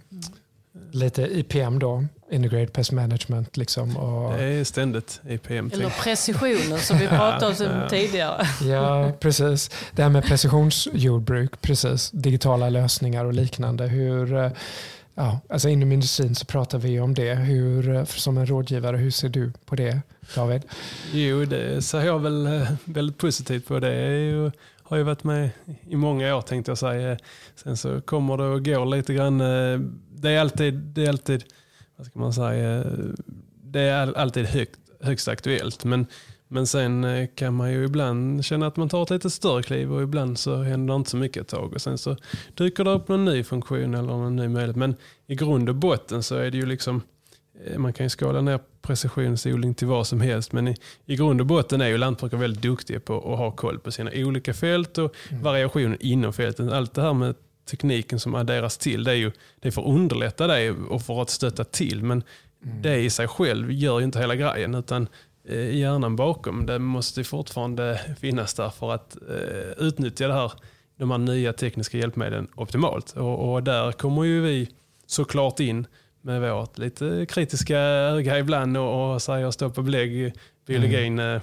Lite IPM då, Integrated Pest Management. Liksom, och,
Det är ständigt IPM.
eller precisionen som vi [laughs] pratade om tidigare.
Ja, precis. Det här med precisionsjordbruk, precis. digitala lösningar och liknande. Hur, eh, ja, alltså inom industrin så pratar vi om det. Hur, eh, som en rådgivare, hur ser du på det, David?
Jo, det ser jag väl väldigt positivt på. Det är ju, har ju varit med i många år tänkte jag säga. Sen så kommer det och går lite grann. Eh, det är alltid, det är alltid vad ska man säga, det är alltid högt, högst aktuellt. Men, men sen eh, kan man ju ibland känna att man tar ett lite större kliv och ibland så händer det inte så mycket ett tag. Och sen så dyker det upp någon ny funktion eller någon ny möjlighet. Men i grund och botten så är det ju liksom man kan ju skala ner precisionsodling till vad som helst men i, i grund och botten är ju lantbrukare väldigt duktiga på att ha koll på sina olika fält och variationen inom fälten. Allt det här med tekniken som adderas till det är ju det är för att underlätta det och för att stötta till men det i sig själv gör ju inte hela grejen utan eh, hjärnan bakom det måste fortfarande [laughs] finnas där för att eh, utnyttja det här, de här nya tekniska hjälpmedlen optimalt. Och, och där kommer ju vi såklart in med vårt lite kritiska öga ibland och, och säger stopp och belägg. Biologin eh,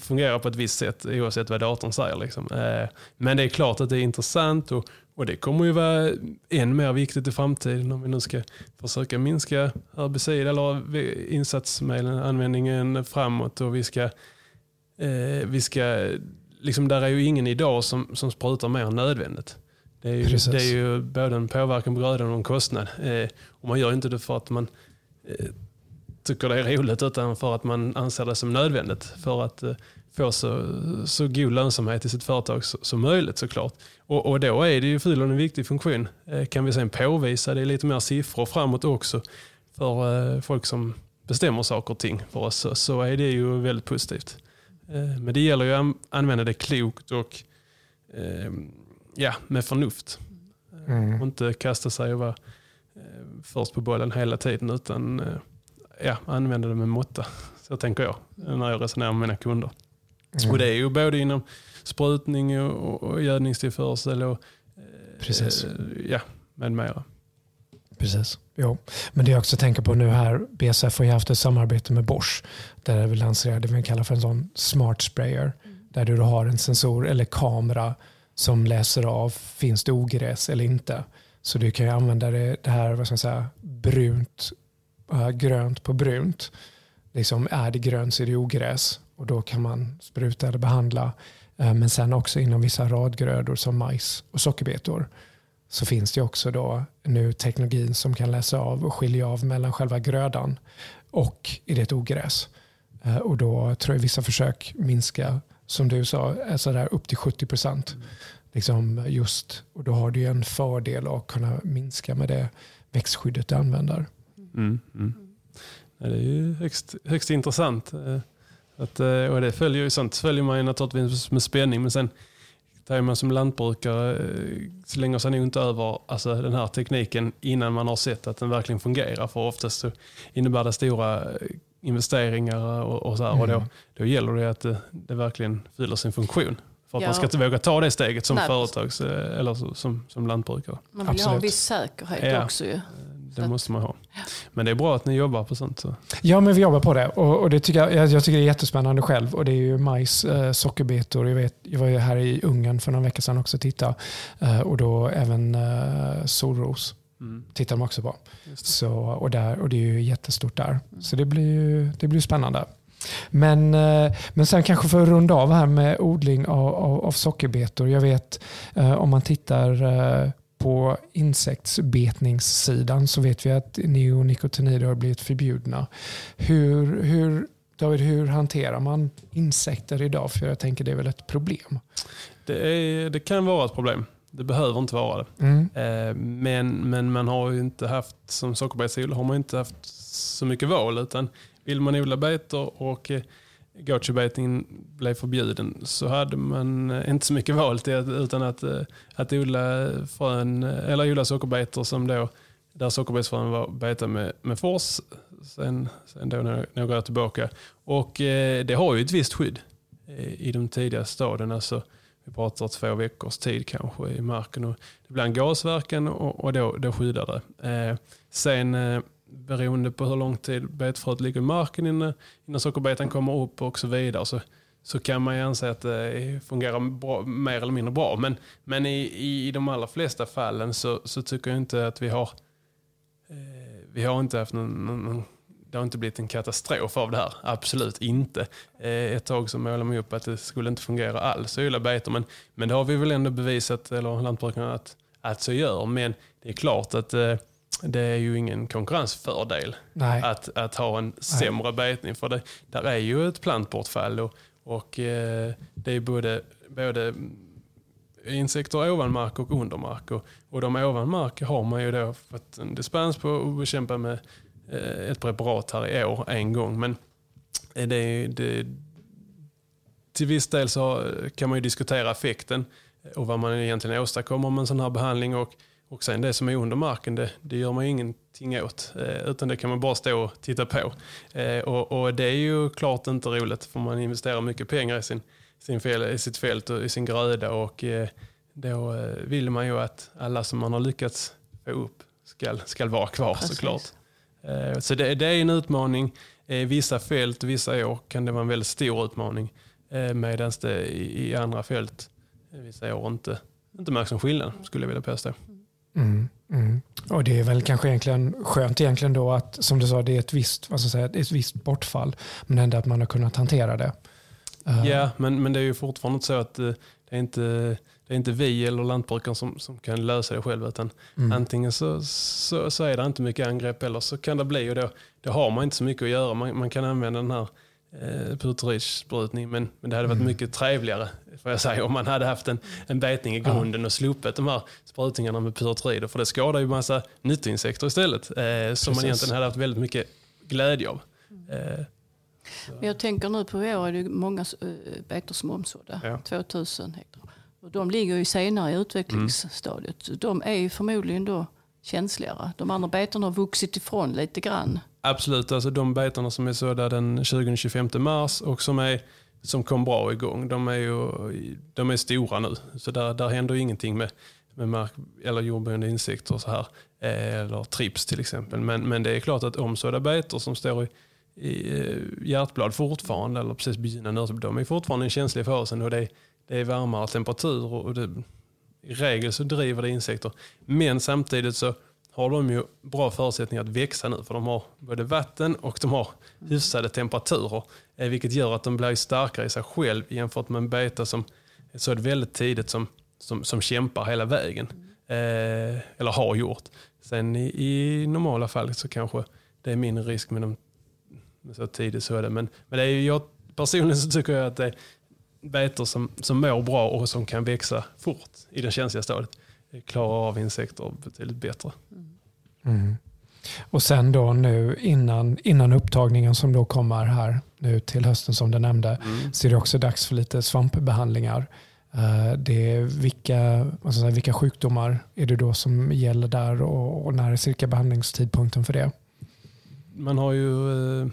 fungerar på ett visst sätt oavsett vad datorn säger. Liksom. Eh, men det är klart att det är intressant och, och det kommer ju vara än mer viktigt i framtiden om vi nu ska försöka minska herbicid eller insatsmedlen framåt och vi ska, eh, vi ska liksom, där är ju ingen idag som, som sprutar mer än nödvändigt. Det är ju, det är ju både en påverkan på grödan och en kostnad. Eh, och man gör inte det för att man eh, tycker det är roligt utan för att man anser det som nödvändigt för att eh, få så, så god lönsamhet i sitt företag som möjligt såklart. Och, och då är det ju fyller en viktig funktion. Eh, kan vi sen påvisa det lite mer siffror framåt också för eh, folk som bestämmer saker och ting för oss så är det ju väldigt positivt. Eh, men det gäller ju att använda det klokt och ja, med förnuft. Mm. Och inte kasta sig och vara först på bollen hela tiden utan ja, använda det med måtta. Så tänker jag när jag resonerar med mina kunder. Mm. Och det är ju både inom sprutning och, och gödningstillförsel och
Precis.
Eh, ja, med mera.
Precis. Jo. Men det jag också tänker på nu här, BSF har ju haft ett samarbete med Bosch där vi lanserade det vi kallar för en sån smart sprayer. Mm. Där du har en sensor eller kamera som läser av finns det ogräs eller inte. Så du kan ju använda det, det här vad ska jag säga, brunt, äh, grönt på brunt. Liksom, är det grönt så är det ogräs och då kan man spruta eller behandla. Äh, men sen också inom vissa radgrödor som majs och sockerbetor så finns det också då nu teknologin som kan läsa av och skilja av mellan själva grödan och är det ett ogräs. Eh, och då tror jag vissa försök minska, som du sa, alltså där upp till 70 procent. Mm. Liksom just, och då har du en fördel att kunna minska med det växtskyddet du använder.
Mm, mm. Ja, det är ju högst, högst intressant. Eh, att, eh, och det följer ju, sånt följer man ju naturligtvis med spänning. Men sen där man som lantbrukare eh, slänger sig nog inte över alltså, den här tekniken innan man har sett att den verkligen fungerar. För oftast så innebär det stora investeringar och, och så här, mm. och då, mm. då gäller det att det, det verkligen fyller sin funktion. För att ja. man ska inte våga ta det steget som företags eller som, som lantbrukare.
Man vill Absolut. ha en viss säkerhet ja. också ju.
Det måste man ha. Men det är bra att ni jobbar på sånt. Så.
Ja, men vi jobbar på det. Och, och det tycker jag, jag, tycker det är jättespännande själv. Och det är ju majs, eh, sockerbetor. Jag, vet, jag var ju här i Ungern för några veckor sedan också och tittade. Eh, och då även eh, solros. Mm. tittar de också på. Så, och, där, och det är ju jättestort där. Så det blir, det blir spännande. Men, eh, men sen kanske för att runda av här med odling av, av, av sockerbetor. Jag vet eh, om man tittar eh, på insektsbetningssidan så vet vi att neonikotinoider har blivit förbjudna. Hur, hur, David, hur hanterar man insekter idag? För jag tänker det är väl ett problem?
Det, är, det kan vara ett problem. Det behöver inte vara det. Mm. Eh, men, men man har ju inte haft, som sockerbetsodlare har man inte haft så mycket val. Utan vill man odla betor och eh, gotchebetningen blev förbjuden så hade man eh, inte så mycket val till att, utan att, eh, att odla, frön, eh, eller odla sockerbetor som då, där sockerbetsfrön var betade med, med fors sen, sen då några år tillbaka. Och det har ju ett visst skydd i de tidiga stadierna. Så vi pratar två veckors tid kanske i marken. Och det blir en gasverkan och, och då, då skyddar det. Eh, sen eh, beroende på hur lång tid betfröet ligger i marken innan, innan sockerbetan kommer upp och så vidare så, så kan man ju anse att det fungerar bra, mer eller mindre bra. Men, men i, i de allra flesta fallen så, så tycker jag inte att vi har eh, vi har inte haft någon, någon, det har inte blivit en katastrof av det här. Absolut inte. Eh, ett tag så målade man upp att det skulle inte fungera alls att odla betor. Men, men det har vi väl ändå bevisat, eller lantbrukarna, att, att så gör. Men det är klart att eh, det är ju ingen konkurrensfördel att, att ha en sämre Nej. betning. För det där är ju ett plantbortfall och, och eh, det är både, både insekter ovan mark och under mark. Och, och de ovan mark har man ju då fått en dispens på att bekämpa med Eh, ett preparat här i år en gång. Men det, det, till viss del så kan man ju diskutera effekten och vad man egentligen åstadkommer med en sån här behandling. Och och sen det som är under marken, det, det gör man ju ingenting åt. Eh, utan det kan man bara stå och titta på. Eh, och, och, det är ju klart inte roligt för man investerar mycket pengar i, sin, sin fel, i sitt fält och i sin gröda. Och eh, då eh, vill man ju att alla som man har lyckats få upp ska, ska vara kvar Precis. såklart. Eh, så det, det, är en utmaning. I vissa fält, vissa år kan det vara en väldigt stor utmaning. Eh, Medan det i, i andra fält vissa år inte, inte märks någon skillnad skulle jag vilja påstå.
Mm, mm. Och det är väl kanske egentligen skönt egentligen då att som du sa det är ett visst, vad ska säga, ett visst bortfall men ändå att man har kunnat hantera det. Eh,
Ja, men, men det är ju fortfarande så att eh, det är inte, det är inte vi eller lantbrukaren som, som kan lösa det själva. Utan
mm.
Antingen så, så, så är det inte mycket angrepp eller så kan det bli och då, då har man inte så mycket att göra. Man, man kan använda den här eh, puteridsprutningen men, men det hade varit
Mm.
mycket trevligare får jag säga, om man hade haft en, en betning i grunden och sluppit de här sprutningarna med pyretrider. För det skadar ju massa nyttoinsekter istället eh, som man
Precis.
egentligen hade haft väldigt mycket glädje av. Eh,
Men jag tänker nu på i år är det många uh, betor som är omsådda.
Ja.
2000 hektar. Och de ligger ju senare i utvecklingsstadiet. De är ju förmodligen då känsligare. De andra betorna har vuxit ifrån lite grann.
Absolut, alltså de betorna som är sådda den 20-25 mars och som, är, som kom bra igång, de är, ju, de är stora nu. Så där, där händer ju ingenting med, med mark, eller jordboende insekter och så här. Eh, Eller trips till exempel. Men, men det är klart att omsådda betor som står i, eh, Eh, hjärtblad fortfarande, eller precis begynnande de är fortfarande en känslig fasen och det är, det är varmare temperatur och det, i regel så driver det insekter. Men samtidigt så har de ju bra förutsättningar att växa nu för de har både vatten och de har hyfsade temperaturer. Eh, vilket gör att de blir starkare i sig själv jämfört med en beta som är så väldigt tidigt som, som, som kämpar hela vägen. Eh, eller har gjort. Sen i, i normala fall så kanske det är mindre risk med de så tidigt så är det. Men, men det är ju, jag, personligen så tycker jag att det är betor som, som mår bra och som kan växa fort i det känsliga stadiet klarar av insekter betydligt bättre.
Mm. Och sen då nu innan, innan upptagningen som då kommer här nu till hösten som du nämnde
Mm.
så är det också dags för lite svampbehandlingar. Eh, Det är vilka, jag säga, vilka sjukdomar är det då som gäller där och, och när är cirka behandlingstidpunkten för det?
Man har ju, eh,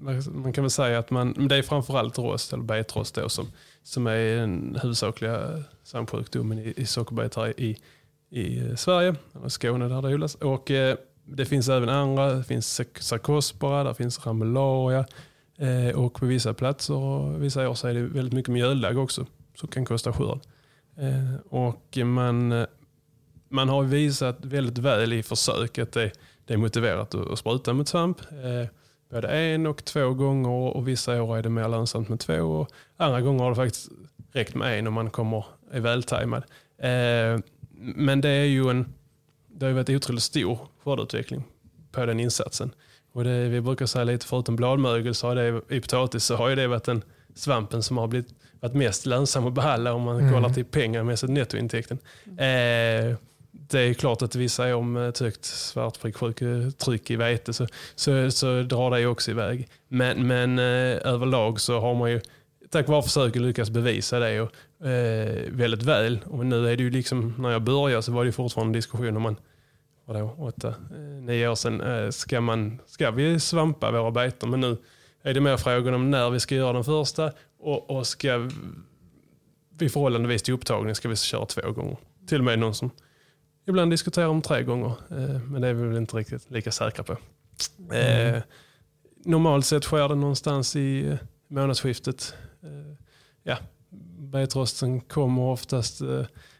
man- kan väl säga att man, men det är framförallt rost eller betrost då som, som är den huvudsakliga svampsjukdomen i, i sockerbetor här i, i Sverige, eller Skåne där det odlas. Och eh, det finns även andra, det finns sarkospora, där finns ramularia eh, och på vissa platser och vissa år så är det väldigt mycket mjöldagg också som kan kosta skörd. Eh, och man, eh, man har visat väldigt väl i försök att det, det är motiverat att, att spruta mot svamp. Eh, både en och två gånger och vissa år är det mer lönsamt med två. Och andra gånger har det faktiskt räckt med en om man kommer, är vältajmad. Eh, men det är ju en, det har ju varit otroligt stor skördeutveckling på den insatsen. Och det, vi brukar säga lite förutom bladmögel så har det i potatis så har ju det varit den svampen som har blivit, varit mest lönsam att behandla om man
Mm.
kollar till pengamässigt nettointäkten. Eh, det är klart att vissa år med ett eh, högt svartsjuktryck eh, i vete så, så, så drar det också iväg. Men, men eh, överlag så har man ju tack vare försöken lyckats bevisa det och, eh, väldigt väl. Och nu är det ju liksom, när jag började så var det ju fortfarande en diskussion om man, vadå, åtta, eh, nio år sedan, eh, ska, man, ska vi svampa våra betor? Men nu är det mer frågan om när vi ska göra den första och, och ska vi förhållandevis till upptagning ska vi köra två gånger. Till och med någon som ibland diskuterar om tre gånger. Eh, men det är vi väl inte riktigt lika säkra på. Eh, normalt sett sker det någonstans i eh, månadsskiftet. Ja, betrosten kommer oftast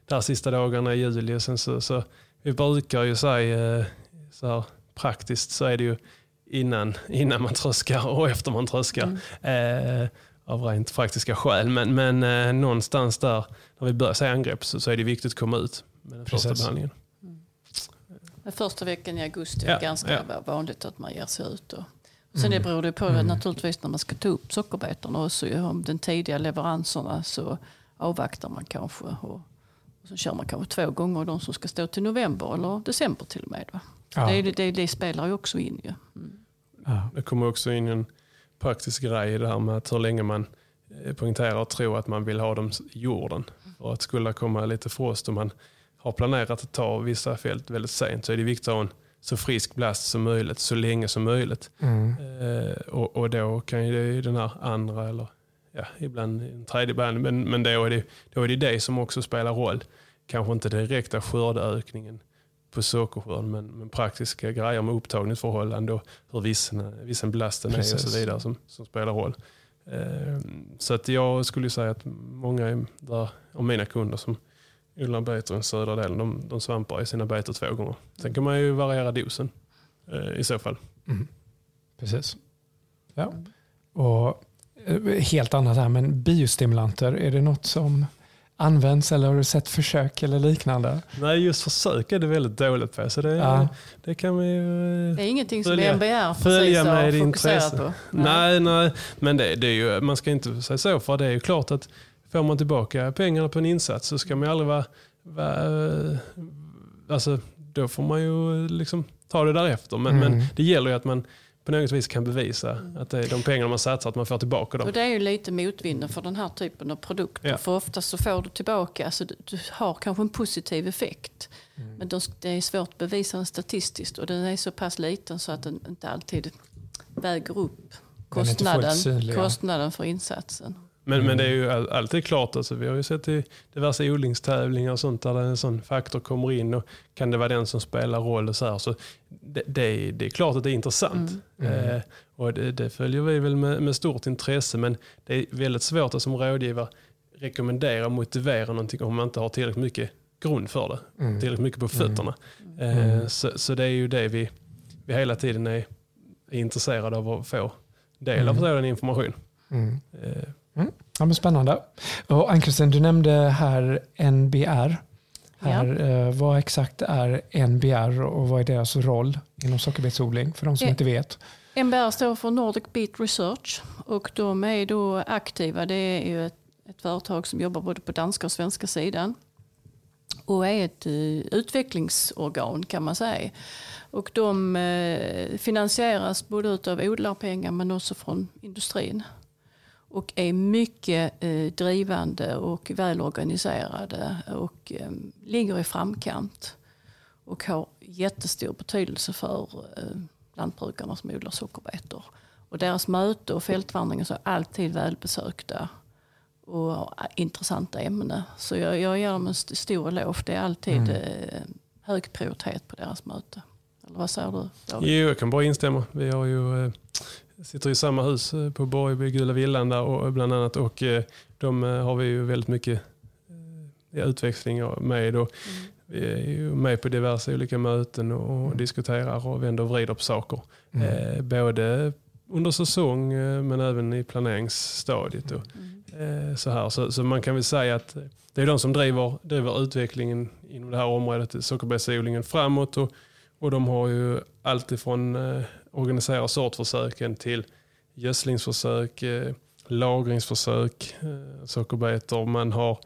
där sista dagarna i juli. Sen så, så vi brukar ju säga så här, praktiskt så är det ju innan, innan man tröskar och efter man tröskar. Eh, av rent praktiska skäl. Men, men eh, någonstans där, när vi börjar se angrepp, så, så är det viktigt att komma ut med den första
Precis.
behandlingen.
Den första veckan i augusti är
Ja,
ganska
ja.
vanligt att man ger sig ut. Och, sen det beror det på naturligtvis när man ska ta upp sockerbetorna också. Om den tidiga leveranserna så avvaktar man kanske. Och, och så kör man kanske två gånger de som ska stå till november eller december till och med. Va?
Ja.
Det, det, det spelar ju också in ju.
Ja.
Det kommer också in en praktisk grej i det här med att hur länge man eh, poängterar och tror att man vill ha dem i jorden. För att skulle komma lite frost och man har planerat att ta vissa fält väldigt sent så är det viktigt att ha en så frisk blast som möjligt så länge som möjligt.
Mm.
Eh, och, och då kan ju den här andra eller ja, ibland en tredje behandling, men, men då, är det, då är det det som också spelar roll. Kanske inte direkta skördeökningen på sockerskörd men, men praktiska grejer med upptagningsförhållande och hur vissen, vissen blasten är och
Precis.
så vidare som, som spelar roll. Eh, så att jag skulle säga att många är där, av mina kunder som odlar betor i den södra delen, de, de svampar i sina betor två gånger. Sen kan man ju variera dosen eh, i så fall.
Mm. Precis. Ja. Och eh, helt annat här, men biostimulanter, är det något som används eller har du sett försök eller liknande?
Nej, just försök är det väldigt dåligt på. Så det,
Ja.
det kan vi ju...
Det är ingenting som
Följa-
MBR precis har fokuserat på.
Nej, nej, men det, det är ju, man ska inte säga så för det är ju klart att får man tillbaka pengarna på en insats så ska man ju aldrig vara, vara eh, alltså då får man ju liksom ta det därefter. Men,
Mm.
men det gäller ju att man på något vis kan bevisa att det är de pengarna man satsar, att man får tillbaka dem.
Och det är ju lite motvinden för den här typen av produkter.
Ja.
För oftast så får du tillbaka, så du, du har kanske en positiv effekt.
Mm.
Men de, det är svårt att bevisa den statistiskt och den är så pass liten så att den inte alltid väger upp kostnaden,
synlig, ja.
kostnaden för insatsen.
Men, men det är ju all- alltid klart, alltså, vi har ju sett i diverse odlingstävlingar och sånt där en sån faktor kommer in och kan det vara den som spelar roll och så här. Så det, det, är, det är klart att det är intressant.
Mm.
Eh, och det, det följer vi väl med, med stort intresse men det är väldigt svårt att som rådgivare rekommendera och motivera någonting om man inte har tillräckligt mycket grund för det.
Mm.
Tillräckligt mycket på fötterna.
Mm.
Eh, så, så det är ju det vi, vi hela tiden är, är intresserade av att få del av
Mm.
sådan information.
Mm.
Eh,
Ja, men spännande. Och Ann-Kristin, du nämnde här NBR. Här, eh, vad exakt är NBR och vad är deras roll inom sockerbetsodling för de som
Eh,
inte vet?
MBR står för Nordic Beat Research och de är då aktiva. Det är ju ett, ett företag som jobbar både på danska och svenska sidan och är ett eh, utvecklingsorgan kan man säga. Och de finansieras både av odlarpengar men också från industrin. Och är mycket eh, drivande och välorganiserade och eh, ligger i framkant. Och har jättestor betydelse för eh, lantbrukarna som odlar sockerbetor. Och deras möte och fältvandringar är alltid välbesökta och har intressanta ämnen. Så jag, jag ger dem en st- stor eloge. Det är alltid
Mm.
eh, hög prioritet på deras möte. Eller vad säger du David?
Jo, jag kan bara instämma. Vi har ju, eh, sitter i samma hus eh, på Borgby, Gula Villan där och, bland annat och eh, de eh, har vi ju väldigt mycket eh, utväxling med. Och
Mm.
vi är ju med på diverse olika möten och,
Mm.
diskuterar och vänder och vrider på saker.
Mm.
Eh, både under säsong eh, men även i planeringsstadiet. Och,
Mm.
eh, så, här. Så, så man kan väl säga att eh, det är de som driver, driver utvecklingen inom det här området, sockerbetsodlingen, framåt. Och, och de har ju alltifrån eh, organisera sortförsöken till gödslingsförsök, eh, lagringsförsök, eh, sockerbetor. Man har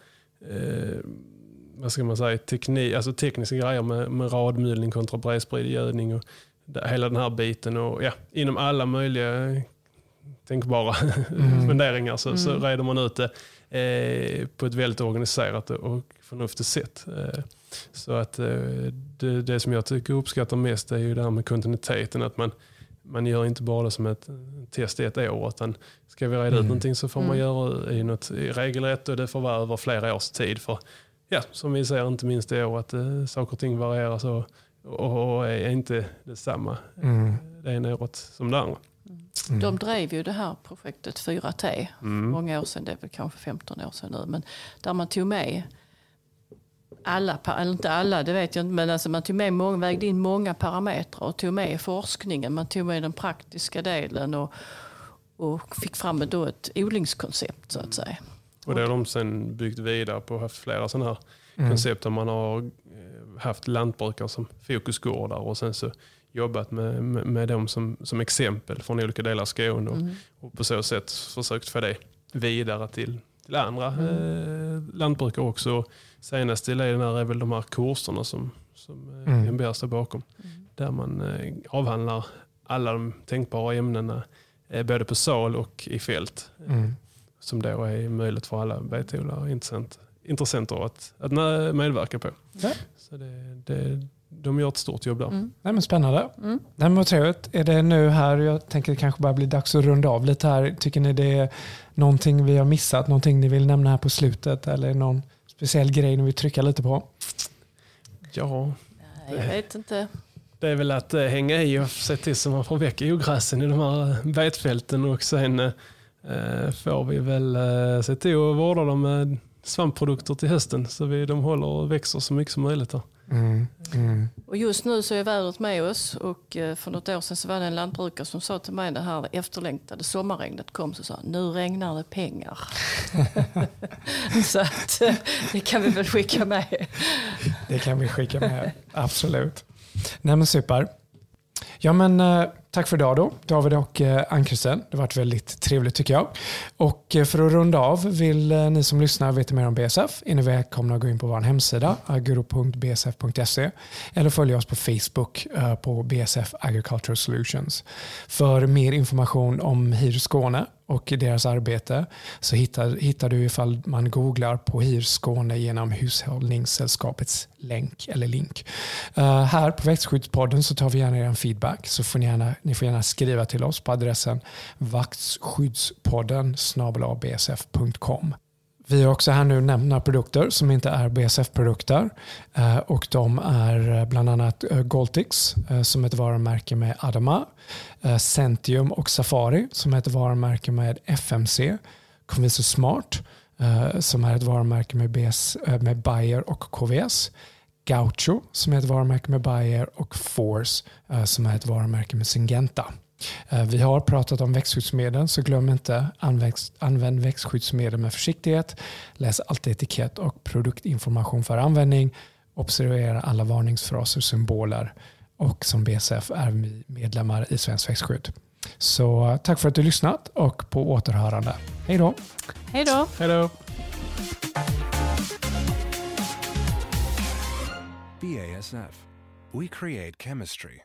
eh, vad ska man säga, teknik, alltså tekniska grejer med, med radmyllning kontra bredspridig gödning och hela den här biten. Och, ja, inom alla möjliga tänkbara
Mm. [laughs]
funderingar så, så
Mm.
reder man ut det eh, på ett väldigt organiserat och förnuftigt sätt. Eh, så att eh, det, det som jag tycker uppskattar mest är ju det här med kontinuiteten. Att man, man gör inte bara det som ett test i ett år utan ska vi reda
Mm.
ut någonting så får man
Mm.
göra i något regelrätt och det får vara över flera års tid. För ja, som vi ser inte minst i år att eh, saker och ting varierar så och, och är inte detsamma
Mm.
det ena året som det andra.
Mm.
De drev ju det här projektet 4T
Mm.
många år sedan, det är väl kanske 15 år sedan nu, men där man tog med alla, eller inte alla, det vet jag inte, men alltså man tog med många, vägde in många parametrar och tog med forskningen, man tog med den praktiska delen och, och fick fram ett, då ett odlingskoncept så att säga.
Och det har de sen byggt vidare på och haft flera sådana här
Mm.
koncept där man har eh, haft lantbrukare som fokusgårdar och sen så jobbat med, med, med dem som, som exempel från olika delar av Skåne och,
Mm.
och på så sätt försökt få det vidare till, till andra
Mm.
eh, lantbrukare också. Senast i leden här är väl de här kurserna som, som eh,
Mm.
MBR står bakom.
Mm.
Där man eh, avhandlar alla de tänkbara ämnena eh, både på sal och i fält.
Mm.
Som då är möjligt för alla betodlare och intressent, intressenter att, att medverka på.
Ja.
Så det, det, de gör ett stort jobb där.
Mm.
Nej, men spännande.
Mm.
Nej, men vad trevligt. Är det nu här, jag tänker det kanske bara blir dags att runda av lite här. Tycker ni det är någonting vi har missat? Någonting ni vill nämna här på slutet? Eller någon speciell grej ni vill trycka lite på?
Ja,
Nej, jag vet inte.
det är väl att eh, hänga i och se till så man får väck ogräsen i de här eh, betfälten och sen eh, får vi väl se till att vårda dem med svampprodukter till hösten så vi, de håller och växer så mycket som möjligt. Där.
Mm, mm.
Och just nu så är vädret med oss och eh, för något år sedan så var det en lantbrukare som sa till mig det här efterlängtade sommarregnet kom så sa nu regnar det pengar. [laughs] så att eh, det kan vi väl skicka med.
Det kan vi skicka med, absolut. Nej men super. Ja men eh, tack för idag då, David och eh, Ann-Christin. Det har varit väldigt trevligt tycker jag. Och eh, för att runda av, vill ni som lyssnar veta mer om BSF är ni välkomna att gå in på vår hemsida, agro.bsf.se eller följa oss på Facebook på BSF Agricultural Solutions. För mer information om HIR Skåne och deras arbete så hittar, hittar du ifall man googlar på HIR Skåne genom Hushållningssällskapets länk eller link. Uh, här på Växtskyddspodden så tar vi gärna er feedback så får ni, gärna, ni får gärna skriva till oss på adressen vaktskyddspodden bsf.com. Vi har också här nu nämnt några produkter som inte är BSF-produkter. Eh, och de är eh, bland annat eh, Goltix som är ett varumärke med Adama. Centium och Safari som är ett varumärke med FMC. Conviso Smart som är ett varumärke med, BS, med Bayer och KVS. Gaucho som är ett varumärke med Bayer och Force som är ett varumärke med Syngenta. Eh, vi har pratat om växtskyddsmedel så glöm inte använd växtskyddsmedel med försiktighet. Läs alltid etikett och produktinformation för användning. Observera alla varningsfraser och symboler. Och som BSF är vi medlemmar i Svenskt växtskydd. Så tack för att du lyssnat och på återhörande. Hej då!
Hej då!
Hej då!
BASF. We create chemistry.